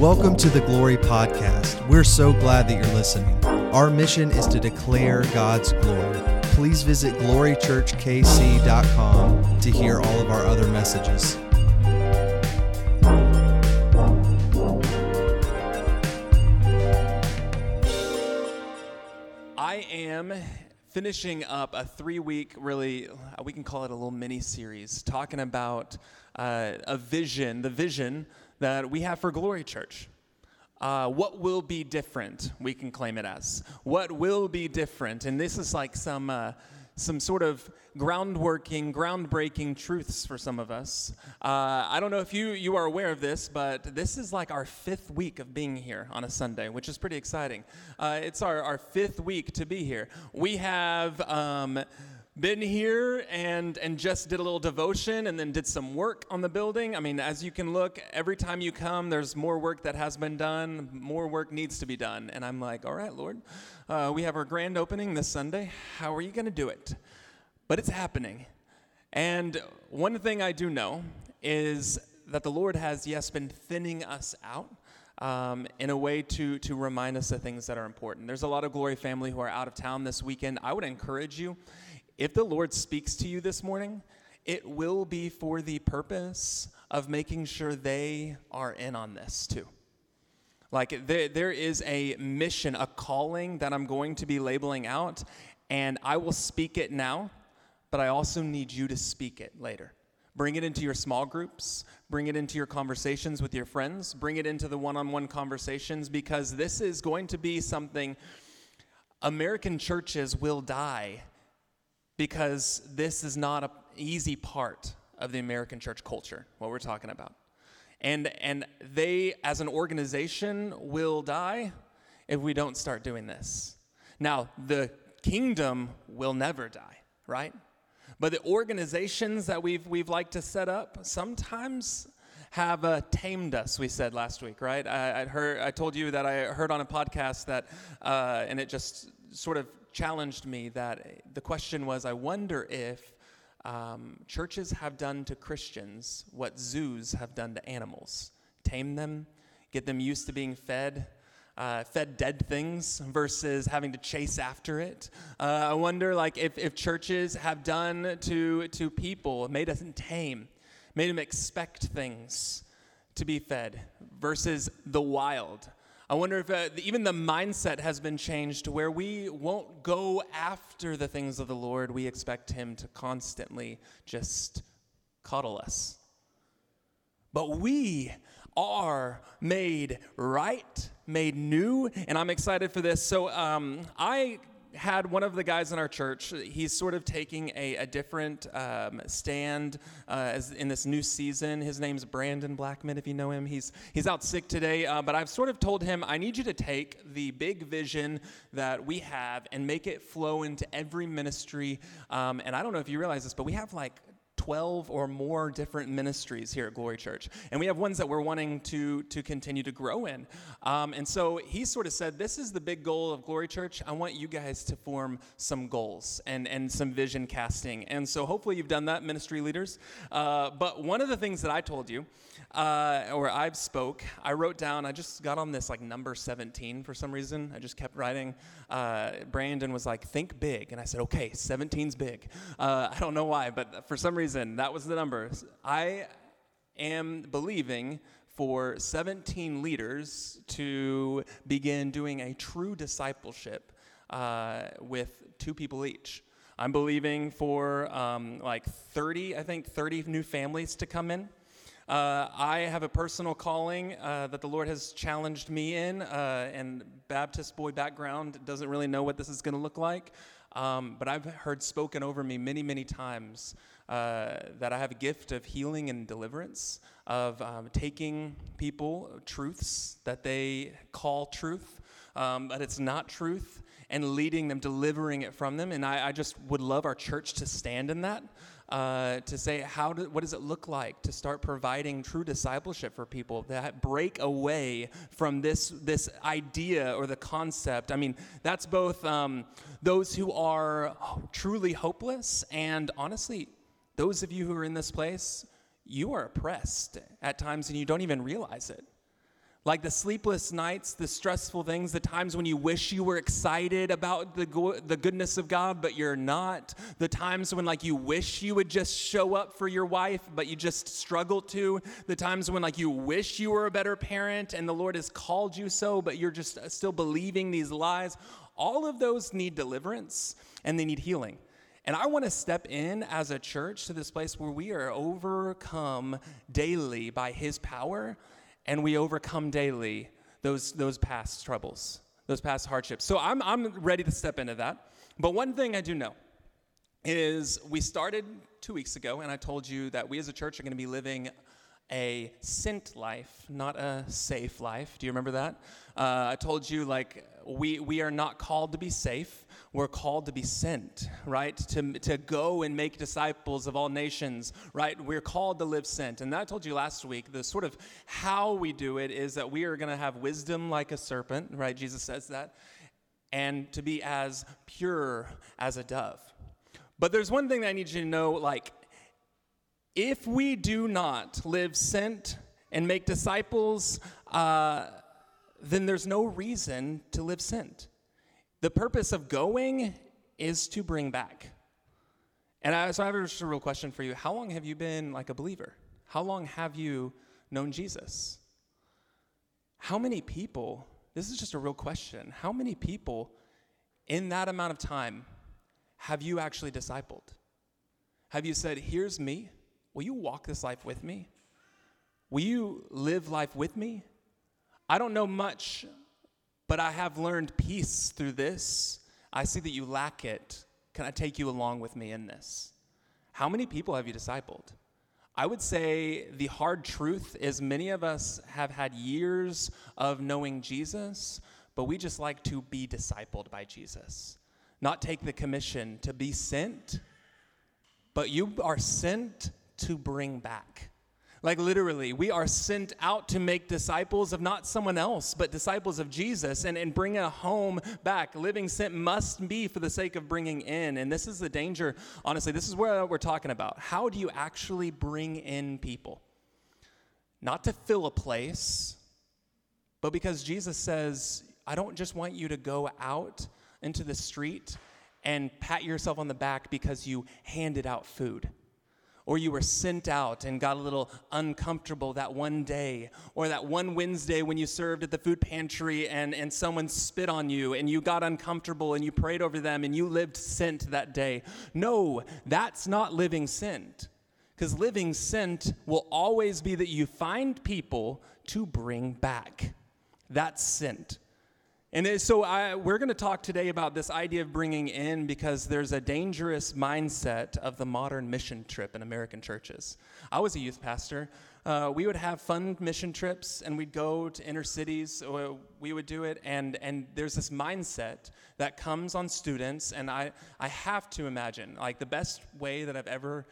Welcome to the Glory Podcast. We're so glad that you're listening. Our mission is to declare God's glory. Please visit glorychurchkc.com to hear all of our other messages. I am finishing up a three week, really, we can call it a little mini series, talking about uh, a vision, the vision that we have for Glory Church. Uh, what will be different? We can claim it as. What will be different? And this is like some. Uh, some sort of groundworking, groundbreaking truths for some of us. Uh, I don't know if you, you are aware of this, but this is like our fifth week of being here on a Sunday, which is pretty exciting. Uh, it's our, our fifth week to be here. We have. Um, been here and and just did a little devotion and then did some work on the building. I mean, as you can look, every time you come, there's more work that has been done, more work needs to be done. And I'm like, all right, Lord, uh, we have our grand opening this Sunday. How are you going to do it? But it's happening. And one thing I do know is that the Lord has, yes, been thinning us out. Um, in a way to, to remind us of things that are important. There's a lot of Glory family who are out of town this weekend. I would encourage you if the Lord speaks to you this morning, it will be for the purpose of making sure they are in on this too. Like there, there is a mission, a calling that I'm going to be labeling out, and I will speak it now, but I also need you to speak it later. Bring it into your small groups, bring it into your conversations with your friends, bring it into the one on one conversations, because this is going to be something American churches will die because this is not an easy part of the American church culture, what we're talking about. And, and they, as an organization, will die if we don't start doing this. Now, the kingdom will never die, right? But the organizations that we've, we've liked to set up sometimes have uh, tamed us, we said last week, right? I, I, heard, I told you that I heard on a podcast that, uh, and it just sort of challenged me that the question was I wonder if um, churches have done to Christians what zoos have done to animals tame them, get them used to being fed. Uh, fed dead things versus having to chase after it. Uh, I wonder, like, if, if churches have done to to people, made us tame, made them expect things to be fed versus the wild, I wonder if uh, even the mindset has been changed to where we won't go after the things of the Lord. We expect Him to constantly just coddle us. But we are made right, made new, and I'm excited for this. So um, I had one of the guys in our church, he's sort of taking a, a different um, stand uh, as in this new season. His name's Brandon Blackman, if you know him. He's, he's out sick today, uh, but I've sort of told him, I need you to take the big vision that we have and make it flow into every ministry. Um, and I don't know if you realize this, but we have like 12 or more different ministries here at Glory Church. And we have ones that we're wanting to, to continue to grow in. Um, and so he sort of said, This is the big goal of Glory Church. I want you guys to form some goals and, and some vision casting. And so hopefully you've done that, ministry leaders. Uh, but one of the things that I told you, uh, or I've spoke, I wrote down, I just got on this like number 17 for some reason. I just kept writing. Uh, Brandon was like, think big. And I said, okay, 17's big. Uh, I don't know why, but for some reason, that was the number. I am believing for 17 leaders to begin doing a true discipleship uh, with two people each. I'm believing for um, like 30, I think 30 new families to come in. Uh, I have a personal calling uh, that the Lord has challenged me in, uh, and Baptist boy background doesn't really know what this is going to look like. Um, but I've heard spoken over me many, many times uh, that I have a gift of healing and deliverance, of um, taking people truths that they call truth, um, but it's not truth, and leading them, delivering it from them. And I, I just would love our church to stand in that uh, to say how do, what does it look like to start providing true discipleship for people that break away from this this idea or the concept. I mean, that's both um, those who are truly hopeless and honestly, those of you who are in this place, you are oppressed at times and you don't even realize it. Like the sleepless nights, the stressful things, the times when you wish you were excited about the, go- the goodness of God, but you're not. The times when, like, you wish you would just show up for your wife, but you just struggle to. The times when, like, you wish you were a better parent and the Lord has called you so, but you're just uh, still believing these lies. All of those need deliverance and they need healing. And I want to step in as a church to this place where we are overcome daily by His power and we overcome daily those, those past troubles, those past hardships. So I'm, I'm ready to step into that. But one thing I do know is we started two weeks ago, and I told you that we as a church are going to be living a sent life, not a safe life. Do you remember that? Uh, I told you, like, we, we are not called to be safe. We're called to be sent, right? To, to go and make disciples of all nations, right? We're called to live sent. And I told you last week, the sort of how we do it is that we are going to have wisdom like a serpent, right? Jesus says that. And to be as pure as a dove. But there's one thing that I need you to know, like, if we do not live sent and make disciples, uh, then there's no reason to live sent. The purpose of going is to bring back. And I, so I have just a real question for you. How long have you been like a believer? How long have you known Jesus? How many people, this is just a real question, how many people in that amount of time have you actually discipled? Have you said, Here's me, will you walk this life with me? Will you live life with me? I don't know much, but I have learned peace through this. I see that you lack it. Can I take you along with me in this? How many people have you discipled? I would say the hard truth is many of us have had years of knowing Jesus, but we just like to be discipled by Jesus. Not take the commission to be sent, but you are sent to bring back. Like literally, we are sent out to make disciples of not someone else, but disciples of Jesus and, and bring a home back. Living sent must be for the sake of bringing in. And this is the danger, honestly, this is where we're talking about. How do you actually bring in people? Not to fill a place, but because Jesus says, I don't just want you to go out into the street and pat yourself on the back because you handed out food or you were sent out and got a little uncomfortable that one day, or that one Wednesday when you served at the food pantry and, and someone spit on you and you got uncomfortable and you prayed over them and you lived sent that day. No, that's not living sent. Because living sent will always be that you find people to bring back. That's sent. And so I, we're going to talk today about this idea of bringing in because there's a dangerous mindset of the modern mission trip in American churches. I was a youth pastor. Uh, we would have fun mission trips and we'd go to inner cities. We would do it, and, and there's this mindset that comes on students. And I, I have to imagine, like, the best way that I've ever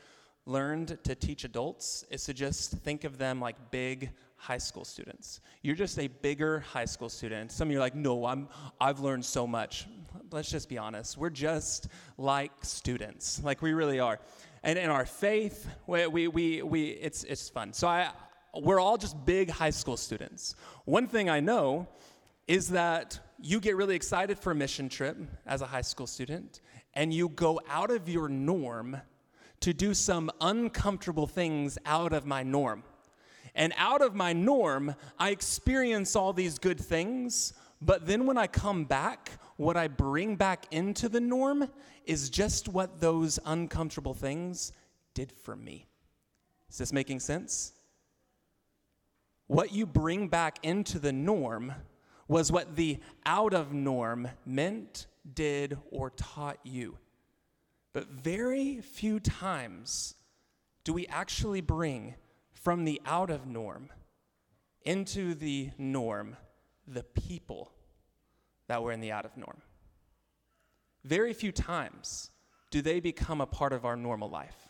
learned to teach adults is to just think of them like big high school students. You're just a bigger high school student. Some of you are like, no, I'm, I've learned so much. Let's just be honest. We're just like students, like we really are. And in our faith, we, we, we, we it's, it's fun. So I, we're all just big high school students. One thing I know is that you get really excited for a mission trip as a high school student, and you go out of your norm to do some uncomfortable things out of my norm. And out of my norm, I experience all these good things. But then when I come back, what I bring back into the norm is just what those uncomfortable things did for me. Is this making sense? What you bring back into the norm was what the out of norm meant, did, or taught you. But very few times do we actually bring from the out of norm into the norm the people that were in the out of norm. Very few times do they become a part of our normal life.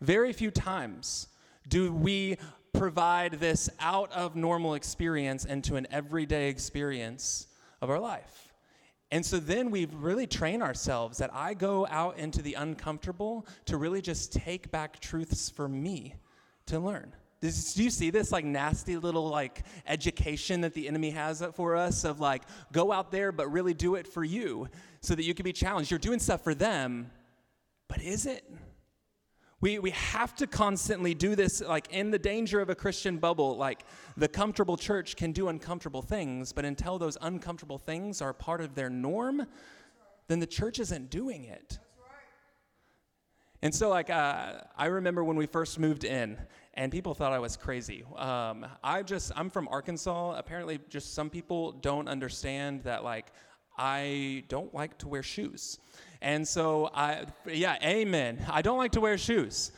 Very few times do we provide this out of normal experience into an everyday experience of our life. And so then we really train ourselves that I go out into the uncomfortable to really just take back truths for me to learn. Do you see this like nasty little like education that the enemy has for us of like go out there but really do it for you so that you can be challenged. You're doing stuff for them, but is it? We, we have to constantly do this, like in the danger of a Christian bubble. Like the comfortable church can do uncomfortable things, but until those uncomfortable things are part of their norm, then the church isn't doing it. And so, like, uh, I remember when we first moved in, and people thought I was crazy. Um, I just, I'm from Arkansas. Apparently, just some people don't understand that, like, I don't like to wear shoes. And so I, yeah, amen. I don't like to wear shoes.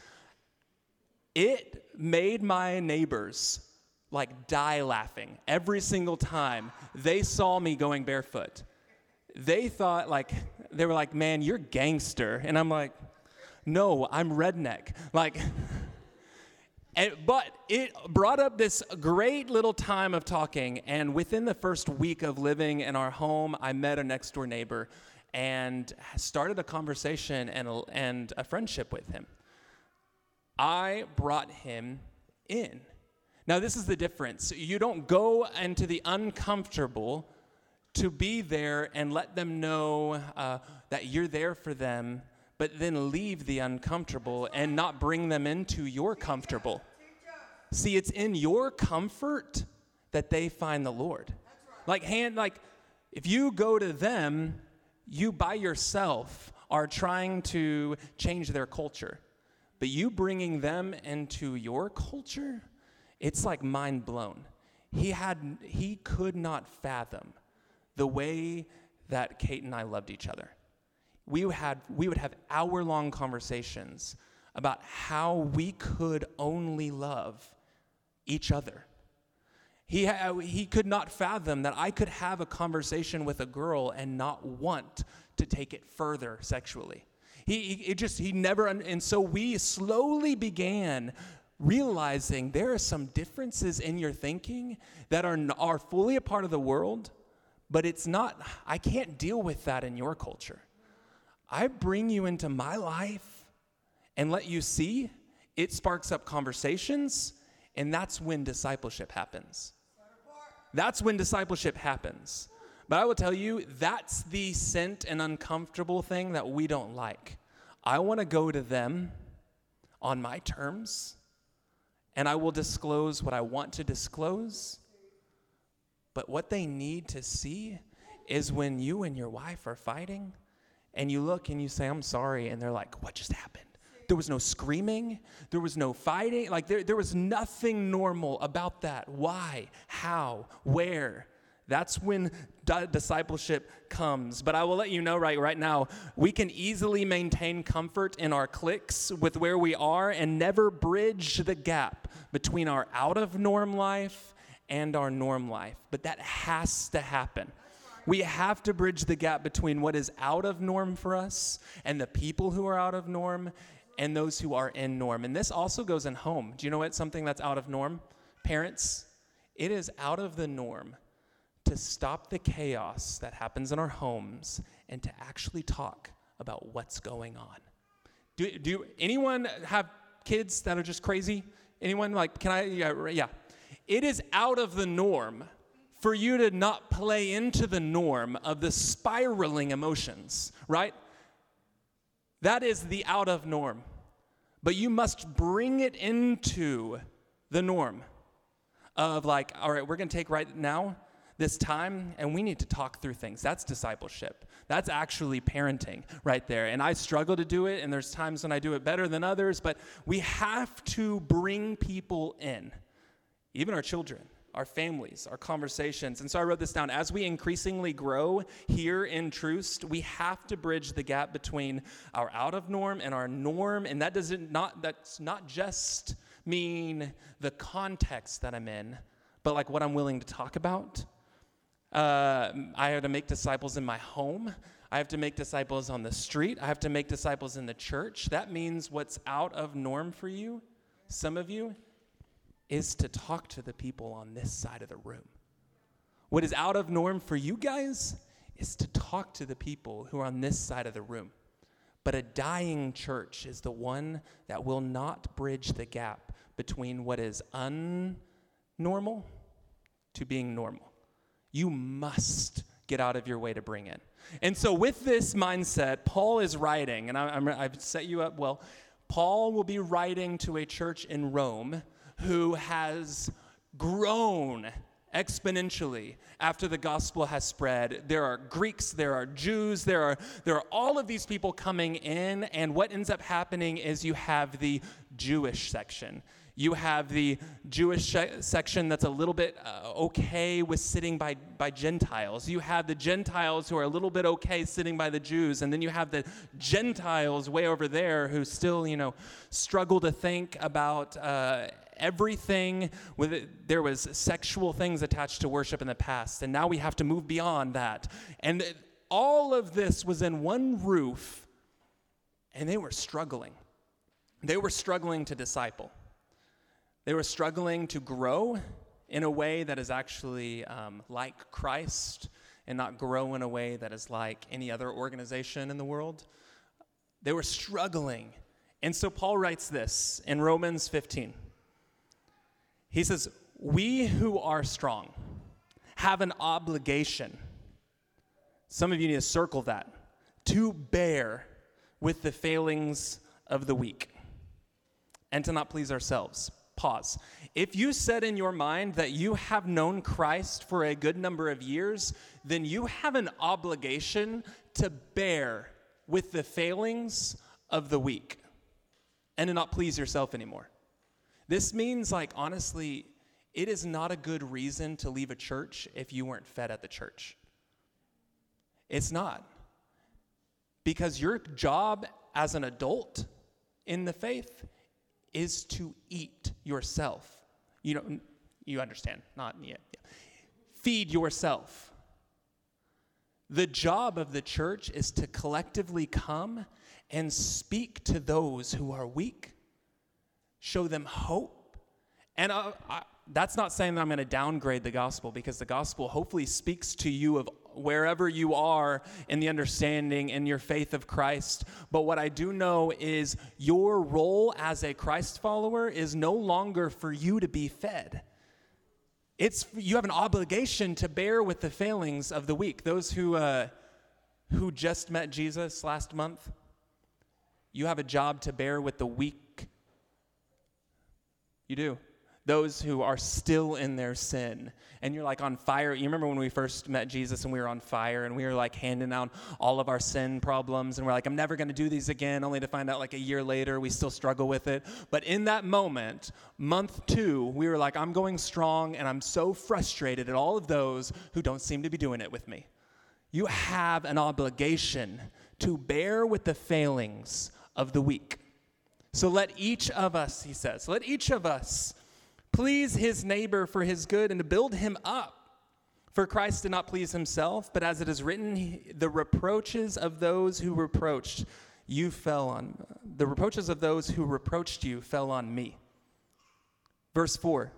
It made my neighbors like die laughing every single time they saw me going barefoot. They thought like, they were like, man, you're gangster. And I'm like, no, I'm redneck. Like, and, but it brought up this great little time of talking. And within the first week of living in our home, I met a next door neighbor and started a conversation and a, and a friendship with him. I brought him in. Now, this is the difference. You don't go into the uncomfortable to be there and let them know uh, that you're there for them, but then leave the uncomfortable and not bring them into your comfortable. See, it's in your comfort that they find the Lord. Like hand like if you go to them you by yourself are trying to change their culture. But you bringing them into your culture, it's like mind blown. He had he could not fathom the way that Kate and I loved each other. We had we would have hour-long conversations about how we could only love each other. He, ha- he could not fathom that I could have a conversation with a girl and not want to take it further sexually. He, he it just, he never, and so we slowly began realizing there are some differences in your thinking that are, are fully a part of the world, but it's not, I can't deal with that in your culture. I bring you into my life and let you see, it sparks up conversations, and that's when discipleship happens. That's when discipleship happens. But I will tell you, that's the sent and uncomfortable thing that we don't like. I want to go to them on my terms, and I will disclose what I want to disclose. But what they need to see is when you and your wife are fighting, and you look and you say, I'm sorry, and they're like, What just happened? There was no screaming. There was no fighting. Like, there, there was nothing normal about that. Why? How? Where? That's when di- discipleship comes. But I will let you know right, right now, we can easily maintain comfort in our cliques with where we are and never bridge the gap between our out of norm life and our norm life. But that has to happen. We have to bridge the gap between what is out of norm for us and the people who are out of norm and those who are in norm. And this also goes in home. Do you know what something that's out of norm? Parents, it is out of the norm to stop the chaos that happens in our homes and to actually talk about what's going on. Do, do anyone have kids that are just crazy? Anyone like, can I? Yeah, yeah. It is out of the norm for you to not play into the norm of the spiraling emotions, right? That is the out of norm. But you must bring it into the norm of like, all right, we're going to take right now this time and we need to talk through things. That's discipleship. That's actually parenting right there. And I struggle to do it, and there's times when I do it better than others, but we have to bring people in, even our children our families, our conversations. And so I wrote this down. As we increasingly grow here in Troost, we have to bridge the gap between our out of norm and our norm. And that doesn't not that's not just mean the context that I'm in, but like what I'm willing to talk about. Uh, I have to make disciples in my home. I have to make disciples on the street. I have to make disciples in the church. That means what's out of norm for you, some of you, is to talk to the people on this side of the room. What is out of norm for you guys is to talk to the people who are on this side of the room. But a dying church is the one that will not bridge the gap between what is unnormal to being normal. You must get out of your way to bring in. And so, with this mindset, Paul is writing, and I, have set you up well. Paul will be writing to a church in Rome who has grown exponentially after the gospel has spread. There are Greeks, there are Jews, there are, there are all of these people coming in, and what ends up happening is you have the Jewish section. You have the Jewish section that's a little bit uh, okay with sitting by, by Gentiles. You have the Gentiles who are a little bit okay sitting by the Jews. And then you have the Gentiles way over there who still, you know, struggle to think about uh, everything with it, there was sexual things attached to worship in the past and now we have to move beyond that. And all of this was in one roof and they were struggling. They were struggling to disciple. They were struggling to grow in a way that is actually um, like christ and not grow in a way that is like any other organization in the world. They were struggling. And so paul writes this in romans 15 he says, We who are strong have an obligation. Some of you need to circle that to bear with the failings of the weak and to not please ourselves. Pause. If you said in your mind that you have known Christ for a good number of years, then you have an obligation to bear with the failings of the weak and to not please yourself anymore. This means, like, honestly, it is not a good reason to leave a church if you weren't fed at the church. It's not. Because your job as an adult in the faith is to eat yourself. You know, you understand, not yet. Feed yourself. The job of the church is to collectively come and speak to those who are weak show them hope. And uh, I, that's not saying that I'm going to downgrade the gospel because the gospel hopefully speaks to you of wherever you are in the understanding and your faith of Christ. But what I do know is your role as a Christ follower is no longer for you to be fed. It's you have an obligation to bear with the failings of the weak. Those who uh, who just met Jesus last month, you have a job to bear with the weak you do. Those who are still in their sin. And you're like on fire. You remember when we first met Jesus and we were on fire and we were like handing out all of our sin problems and we're like, I'm never going to do these again, only to find out like a year later we still struggle with it. But in that moment, month two, we were like, I'm going strong and I'm so frustrated at all of those who don't seem to be doing it with me. You have an obligation to bear with the failings of the weak. So let each of us, he says, let each of us please his neighbor for his good and to build him up. For Christ did not please himself, but as it is written, the reproaches of those who reproached you fell on the reproaches of those who reproached you fell on me. Verse 4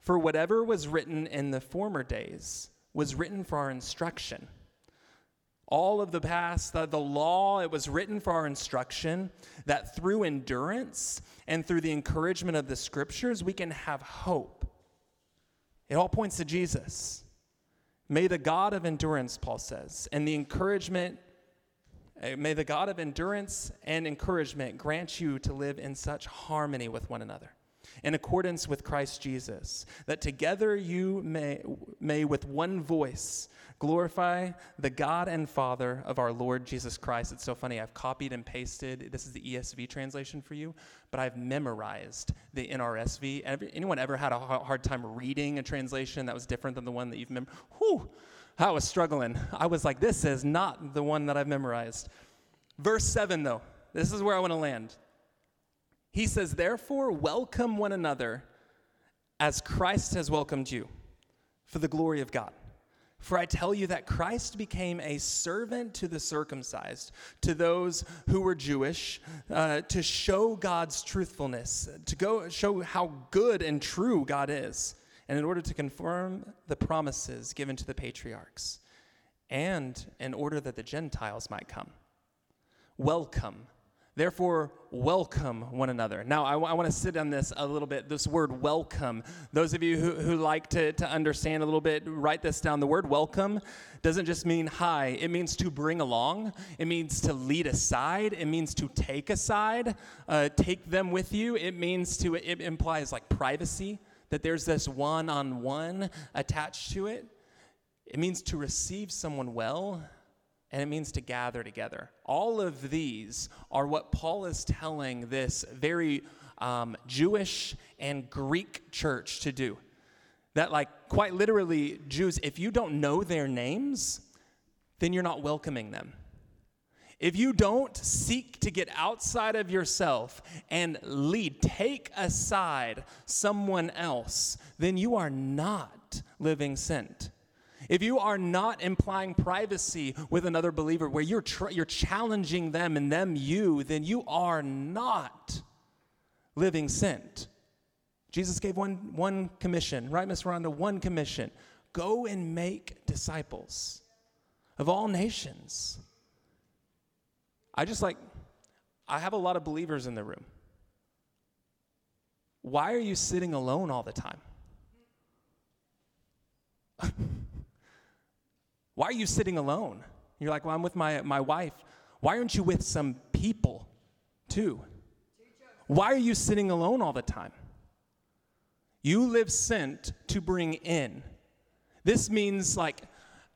For whatever was written in the former days was written for our instruction all of the past, the, the law, it was written for our instruction that through endurance and through the encouragement of the scriptures, we can have hope. It all points to Jesus. May the God of endurance, Paul says, and the encouragement, eh, may the God of endurance and encouragement grant you to live in such harmony with one another in accordance with Christ Jesus, that together you may, may with one voice glorify the God and Father of our Lord Jesus Christ. It's so funny. I've copied and pasted. This is the ESV translation for you, but I've memorized the NRSV. Anyone ever had a hard time reading a translation that was different than the one that you've memorized? Whew, I was struggling. I was like, this is not the one that I've memorized. Verse 7, though, this is where I want to land. He says, Therefore, welcome one another as Christ has welcomed you for the glory of God. For I tell you that Christ became a servant to the circumcised, to those who were Jewish, uh, to show God's truthfulness, to go show how good and true God is, and in order to confirm the promises given to the patriarchs, and in order that the Gentiles might come. Welcome Therefore, welcome one another. Now, I, w- I want to sit on this a little bit. This word welcome. Those of you who, who like to, to understand a little bit, write this down. The word welcome doesn't just mean hi, it means to bring along, it means to lead aside, it means to take aside, uh, take them with you. It means to, it implies like privacy, that there's this one on one attached to it. It means to receive someone well and it means to gather together. All of these are what Paul is telling this very um, Jewish and Greek church to do. That, like, quite literally, Jews, if you don't know their names, then you're not welcoming them. If you don't seek to get outside of yourself and lead, take aside someone else, then you are not living sent. If you are not implying privacy with another believer where you're, tr- you're challenging them and them you, then you are not living sent. Jesus gave one, one commission, right, Miss Rhonda? One commission go and make disciples of all nations. I just like, I have a lot of believers in the room. Why are you sitting alone all the time? Why are you sitting alone? You're like, well, I'm with my, my wife. Why aren't you with some people too? Why are you sitting alone all the time? You live sent to bring in. This means like,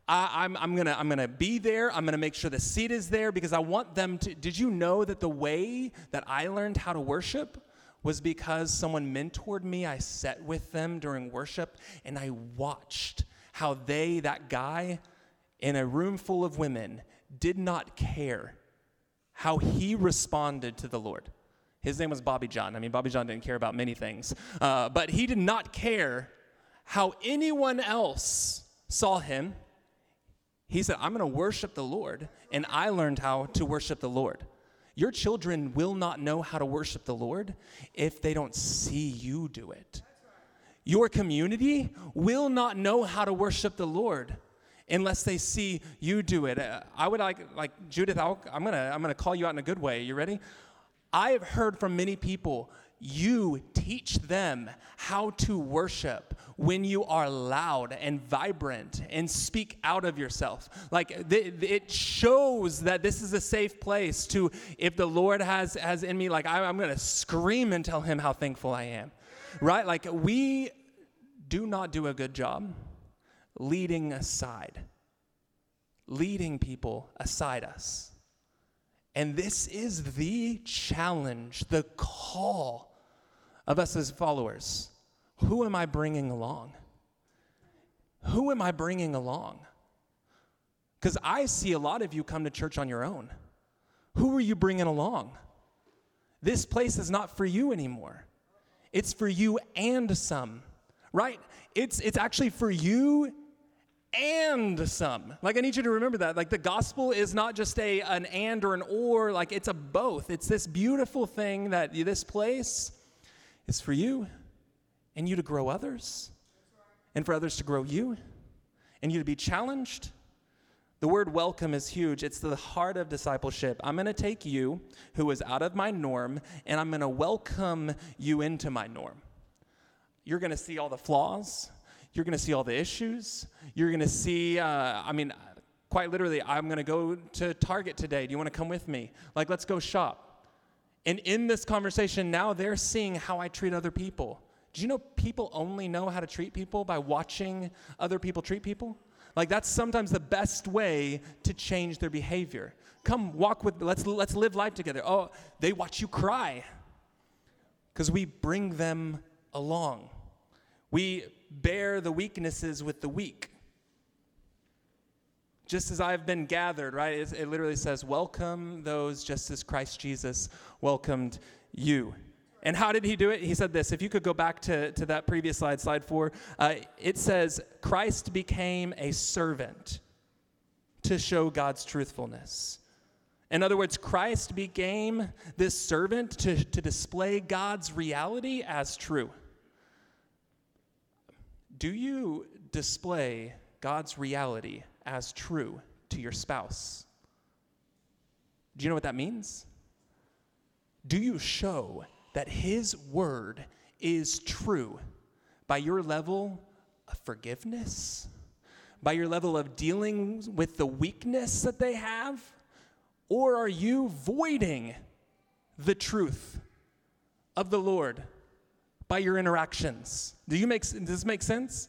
I, am I'm, I'm, gonna, I'm gonna be there. I'm gonna make sure the seat is there because I want them to. Did you know that the way that I learned how to worship was because someone mentored me? I sat with them during worship and I watched how they, that guy, in a room full of women did not care how he responded to the Lord. His name was Bobby John. I mean, Bobby John didn't care about many things, uh, but he did not care how anyone else saw him. He said, I'm going to worship the Lord, and I learned how to worship the Lord. Your children will not know how to worship the Lord if they don't see you do it. Your community will not know how to worship the Lord unless they see you do it. Uh, I would like, like Judith, i am gonna, I'm gonna call you out in a good way. You ready? I've heard from many people, you teach them how to worship when you are loud and vibrant and speak out of yourself. Like th- it shows that this is a safe place to, if the Lord has, has in me, like I, I'm gonna scream and tell him how thankful I am. Right? Like we do not do a good job leading aside, leading people aside us. And this is the challenge, the call of us as followers. Who am I bringing along? Who am I bringing along? Because I see a lot of you come to church on your own. Who are you bringing along? This place is not for you anymore. It's for you and some, right? It's, it's actually for you and some. Like I need you to remember that. Like the gospel is not just a an and or an or, like it's a both. It's this beautiful thing that this place is for you and you to grow others and for others to grow you and you to be challenged. The word welcome is huge. It's the heart of discipleship. I'm going to take you who is out of my norm and I'm going to welcome you into my norm. You're going to see all the flaws you're going to see all the issues. You're going to see, uh, I mean, quite literally, I'm going to go to Target today. Do you want to come with me? Like, let's go shop. And in this conversation, now they're seeing how I treat other people. Do you know people only know how to treat people by watching other people treat people? Like that's sometimes the best way to change their behavior. Come walk with let's let's live life together. Oh, they watch you cry. Cuz we bring them along. We bear the weaknesses with the weak. Just as I've been gathered, right? It, it literally says, Welcome those just as Christ Jesus welcomed you. And how did he do it? He said this. If you could go back to, to that previous slide, slide four, uh, it says, Christ became a servant to show God's truthfulness. In other words, Christ became this servant to, to display God's reality as true. Do you display God's reality as true to your spouse? Do you know what that means? Do you show that His word is true by your level of forgiveness? By your level of dealing with the weakness that they have? Or are you voiding the truth of the Lord by your interactions? Do you make, does this make sense?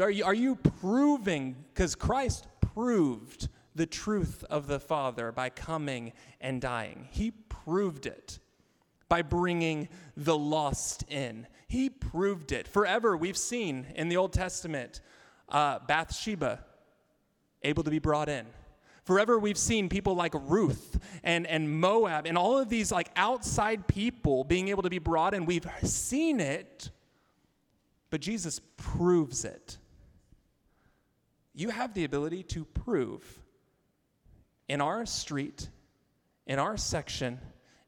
Are you, are you proving, because Christ proved the truth of the Father by coming and dying. He proved it by bringing the lost in. He proved it. Forever, we've seen in the Old Testament uh, Bathsheba able to be brought in. Forever, we've seen people like Ruth and, and Moab and all of these like outside people being able to be brought in. We've seen it, but Jesus proves it. You have the ability to prove in our street, in our section,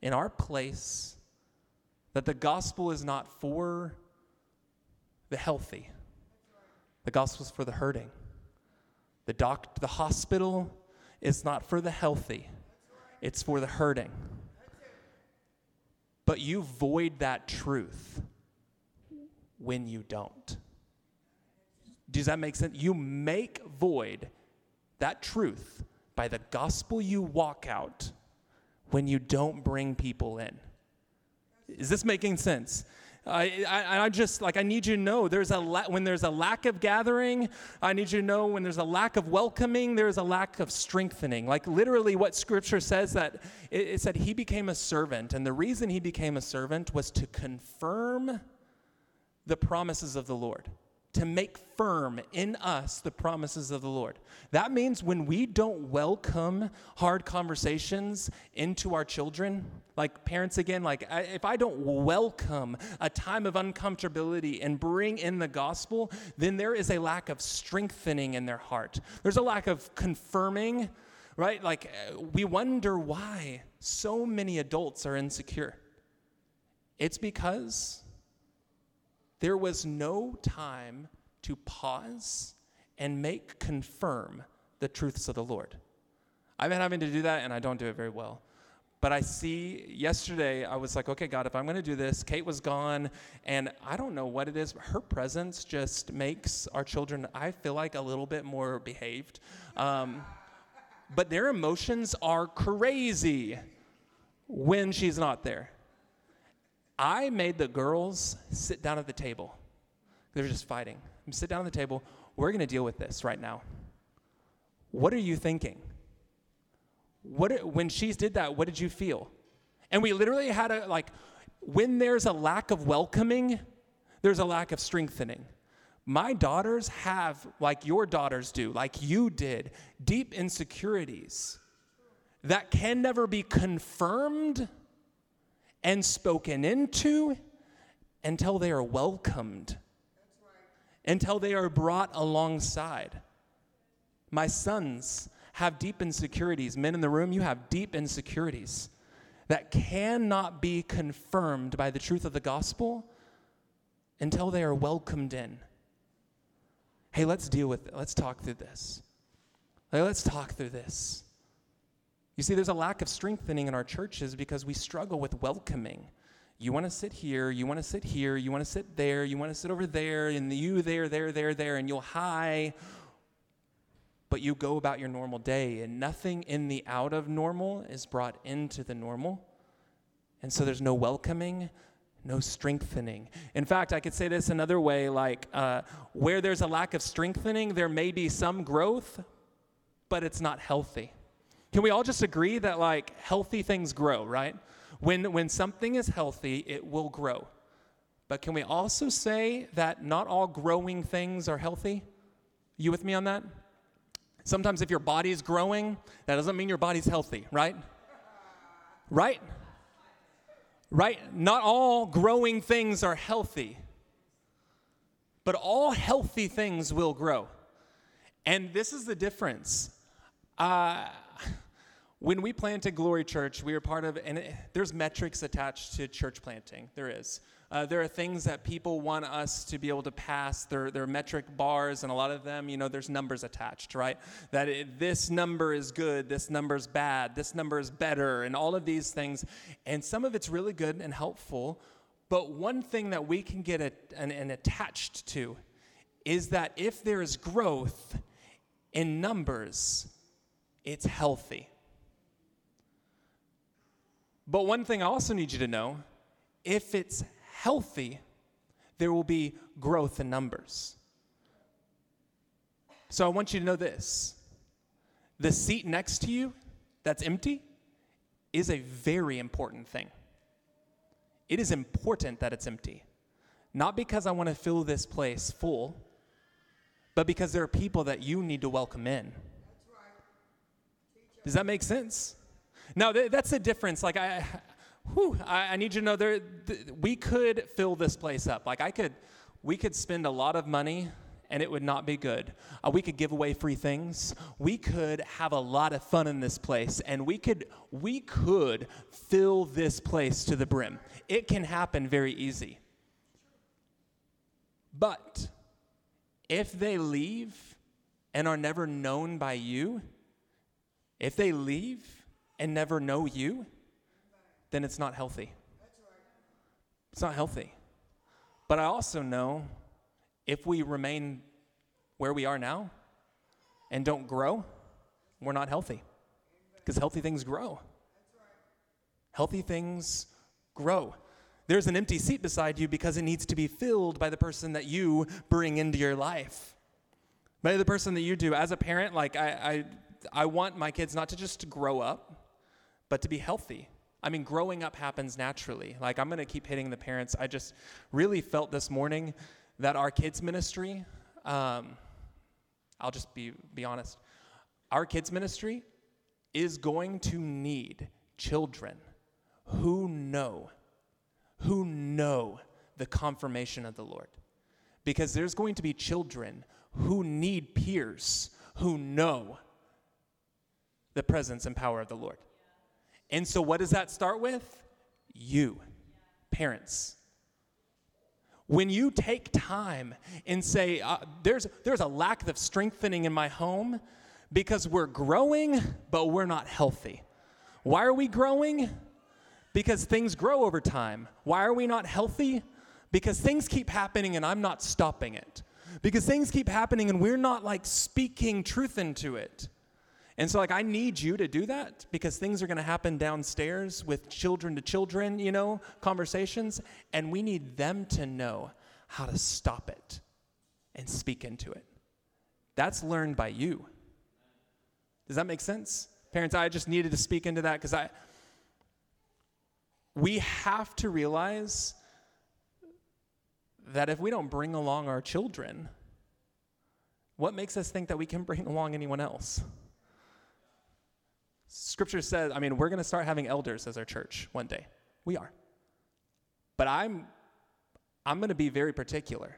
in our place, that the gospel is not for the healthy. The gospel is for the hurting. The doc, the hospital is not for the healthy. It's for the hurting. But you void that truth when you don't. Does that make sense? You make void that truth by the gospel you walk out when you don't bring people in. Is this making sense? I, I, I, just like I need you to know there's a la- when there's a lack of gathering, I need you to know when there's a lack of welcoming, there's a lack of strengthening. Like literally, what Scripture says that it, it said he became a servant, and the reason he became a servant was to confirm the promises of the Lord to make firm in us the promises of the Lord. That means when we don't welcome hard conversations into our children, like parents again, like if I don't welcome a time of uncomfortability and bring in the gospel, then there is a lack of strengthening in their heart. There's a lack of confirming, right? Like uh, we wonder why so many adults are insecure. It's because there was no time to pause and make confirm the truths of the Lord. I've been having to do that and I don't do it very well. But I see yesterday, I was like, okay, God, if I'm going to do this, Kate was gone, and I don't know what it is, but her presence just makes our children, I feel like, a little bit more behaved. Um, but their emotions are crazy when she's not there. I made the girls sit down at the table. They're just fighting. Sit down at the table. We're going to deal with this right now. What are you thinking? What when she did that, what did you feel? And we literally had a like when there's a lack of welcoming, there's a lack of strengthening. My daughters have, like your daughters do, like you did, deep insecurities that can never be confirmed and spoken into until they are welcomed, until they are brought alongside. My sons have deep insecurities. Men in the room, you have deep insecurities that cannot be confirmed by the truth of the gospel until they are welcomed in. Hey, let's deal with it. Let's talk through this. Hey, let's talk through this. You see, there's a lack of strengthening in our churches because we struggle with welcoming. You want to sit here, you want to sit here, you want to sit there, you want to sit over there, and you there, there, there, there, and you'll hi. But you go about your normal day, and nothing in the out of normal is brought into the normal. And so there's no welcoming, no strengthening. In fact, I could say this another way like uh, where there's a lack of strengthening, there may be some growth, but it's not healthy. Can we all just agree that like healthy things grow, right? When when something is healthy, it will grow. But can we also say that not all growing things are healthy? You with me on that? Sometimes if your body is growing, that doesn't mean your body's healthy, right? Right? Right? Not all growing things are healthy. But all healthy things will grow. And this is the difference. Uh, when we planted Glory Church, we were part of, and it, there's metrics attached to church planting. There is. Uh, there are things that people want us to be able to pass. There, there are metric bars, and a lot of them, you know, there's numbers attached, right? That it, this number is good, this number is bad, this number is better, and all of these things. And some of it's really good and helpful. But one thing that we can get a, an, an attached to is that if there is growth in numbers, it's healthy. But one thing I also need you to know if it's healthy, there will be growth in numbers. So I want you to know this the seat next to you that's empty is a very important thing. It is important that it's empty. Not because I want to fill this place full, but because there are people that you need to welcome in. Does that make sense? Now, th- that's the difference. Like, I, whew, I, I, need you to know there, th- we could fill this place up. Like, I could, we could spend a lot of money and it would not be good. Uh, we could give away free things. We could have a lot of fun in this place, and we could we could fill this place to the brim. It can happen very easy. But if they leave and are never known by you, if they leave and never know you, then it's not healthy. It's not healthy. But I also know if we remain where we are now and don't grow, we're not healthy. Because healthy things grow. Healthy things grow. There's an empty seat beside you because it needs to be filled by the person that you bring into your life. By the person that you do. As a parent, like I, I, I want my kids not to just grow up, but to be healthy. I mean, growing up happens naturally. Like, I'm going to keep hitting the parents. I just really felt this morning that our kids' ministry, um, I'll just be, be honest, our kids' ministry is going to need children who know, who know the confirmation of the Lord. Because there's going to be children who need peers who know the presence and power of the Lord. And so, what does that start with? You, parents. When you take time and say, uh, there's, there's a lack of strengthening in my home because we're growing, but we're not healthy. Why are we growing? Because things grow over time. Why are we not healthy? Because things keep happening and I'm not stopping it. Because things keep happening and we're not like speaking truth into it. And so, like, I need you to do that because things are going to happen downstairs with children to children, you know, conversations. And we need them to know how to stop it and speak into it. That's learned by you. Does that make sense? Parents, I just needed to speak into that because I, we have to realize that if we don't bring along our children, what makes us think that we can bring along anyone else? Scripture says, I mean, we're going to start having elders as our church one day. We are. But I'm I'm going to be very particular.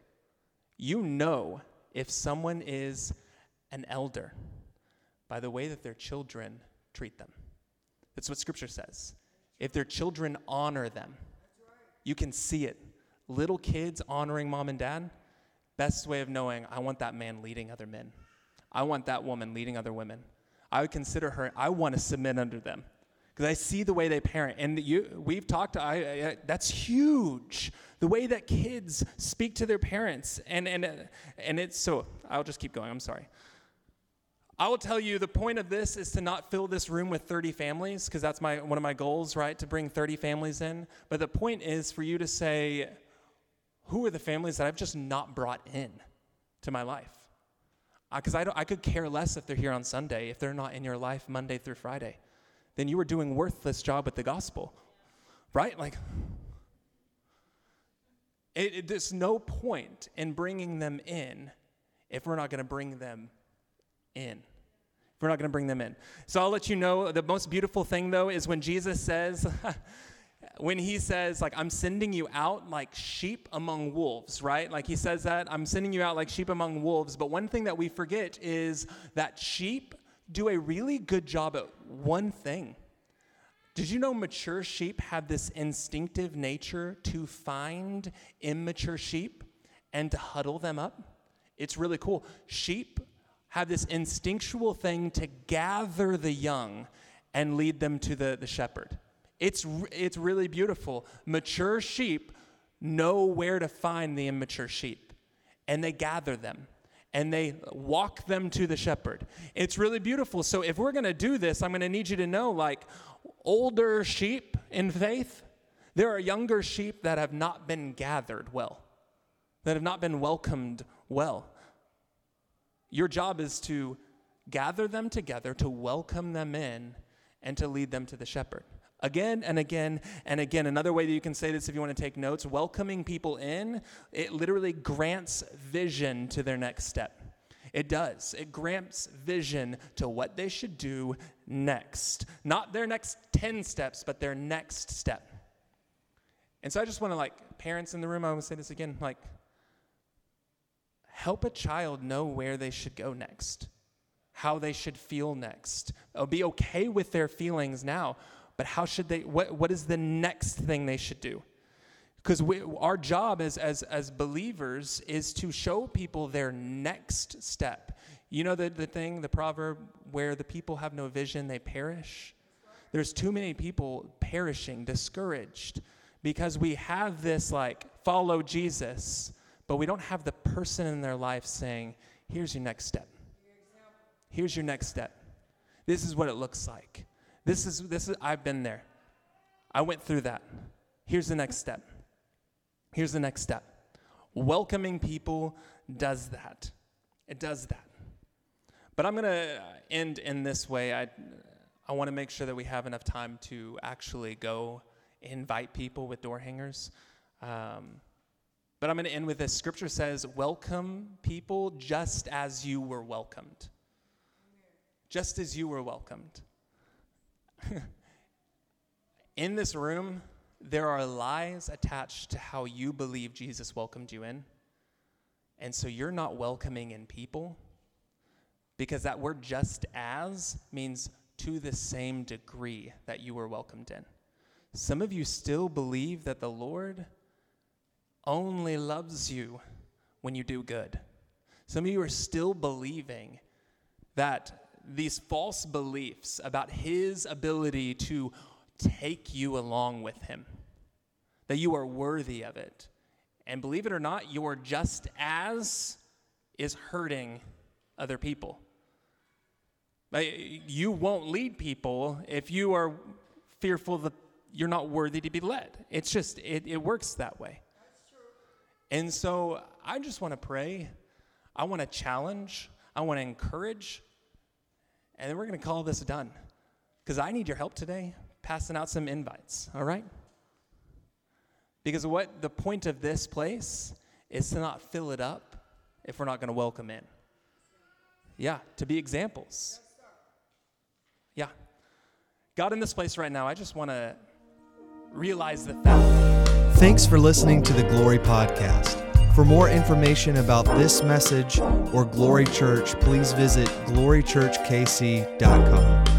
You know if someone is an elder by the way that their children treat them. That's what scripture says. If their children honor them, you can see it. Little kids honoring mom and dad, best way of knowing I want that man leading other men. I want that woman leading other women. I would consider her, I want to submit under them. Because I see the way they parent. And you, we've talked, to, I, I, that's huge. The way that kids speak to their parents. And, and, and it's so, I'll just keep going, I'm sorry. I will tell you the point of this is to not fill this room with 30 families, because that's my, one of my goals, right? To bring 30 families in. But the point is for you to say, who are the families that I've just not brought in to my life? Uh, because I, I could care less if they're here on Sunday, if they're not in your life Monday through Friday. Then you were doing worthless job with the gospel, right? Like, it, it, there's no point in bringing them in if we're not going to bring them in. If we're not going to bring them in. So I'll let you know the most beautiful thing, though, is when Jesus says, when he says, like, I'm sending you out like sheep among wolves, right? Like he says that, I'm sending you out like sheep among wolves. But one thing that we forget is that sheep do a really good job at one thing. Did you know mature sheep have this instinctive nature to find immature sheep and to huddle them up? It's really cool. Sheep have this instinctual thing to gather the young and lead them to the, the shepherd. It's, it's really beautiful. Mature sheep know where to find the immature sheep, and they gather them and they walk them to the shepherd. It's really beautiful. So, if we're going to do this, I'm going to need you to know like older sheep in faith, there are younger sheep that have not been gathered well, that have not been welcomed well. Your job is to gather them together, to welcome them in, and to lead them to the shepherd. Again and again and again. Another way that you can say this if you want to take notes welcoming people in, it literally grants vision to their next step. It does. It grants vision to what they should do next. Not their next 10 steps, but their next step. And so I just want to, like, parents in the room, I want to say this again, like, help a child know where they should go next, how they should feel next. Oh, be okay with their feelings now, but how should they, what, what is the next thing they should do? Because our job as, as, as believers is to show people their next step. You know the, the thing, the proverb, where the people have no vision, they perish? There's too many people perishing, discouraged, because we have this like, follow Jesus, but we don't have the person in their life saying, here's your next step. Here's your next step. This is what it looks like. This is, this is, I've been there. I went through that. Here's the next step. Here's the next step. Welcoming people does that. It does that. But I'm going to end in this way. I, I want to make sure that we have enough time to actually go invite people with door hangers. Um, but I'm going to end with this. Scripture says, Welcome people just as you were welcomed. Just as you were welcomed. in this room, there are lies attached to how you believe Jesus welcomed you in. And so you're not welcoming in people because that word just as means to the same degree that you were welcomed in. Some of you still believe that the Lord only loves you when you do good. Some of you are still believing that these false beliefs about his ability to take you along with him, that you are worthy of it. And believe it or not, your just as is hurting other people. Uh, you won't lead people if you are fearful that you're not worthy to be led. It's just, it, it works that way. And so I just want to pray. I want to challenge. I want to encourage. And then we're going to call this done. Because I need your help today passing out some invites, all right? Because what the point of this place is to not fill it up if we're not going to welcome in. Yeah, to be examples. Yeah. God, in this place right now, I just want to realize the fact. Thanks for listening to the Glory Podcast. For more information about this message or Glory Church, please visit glorychurchkc.com.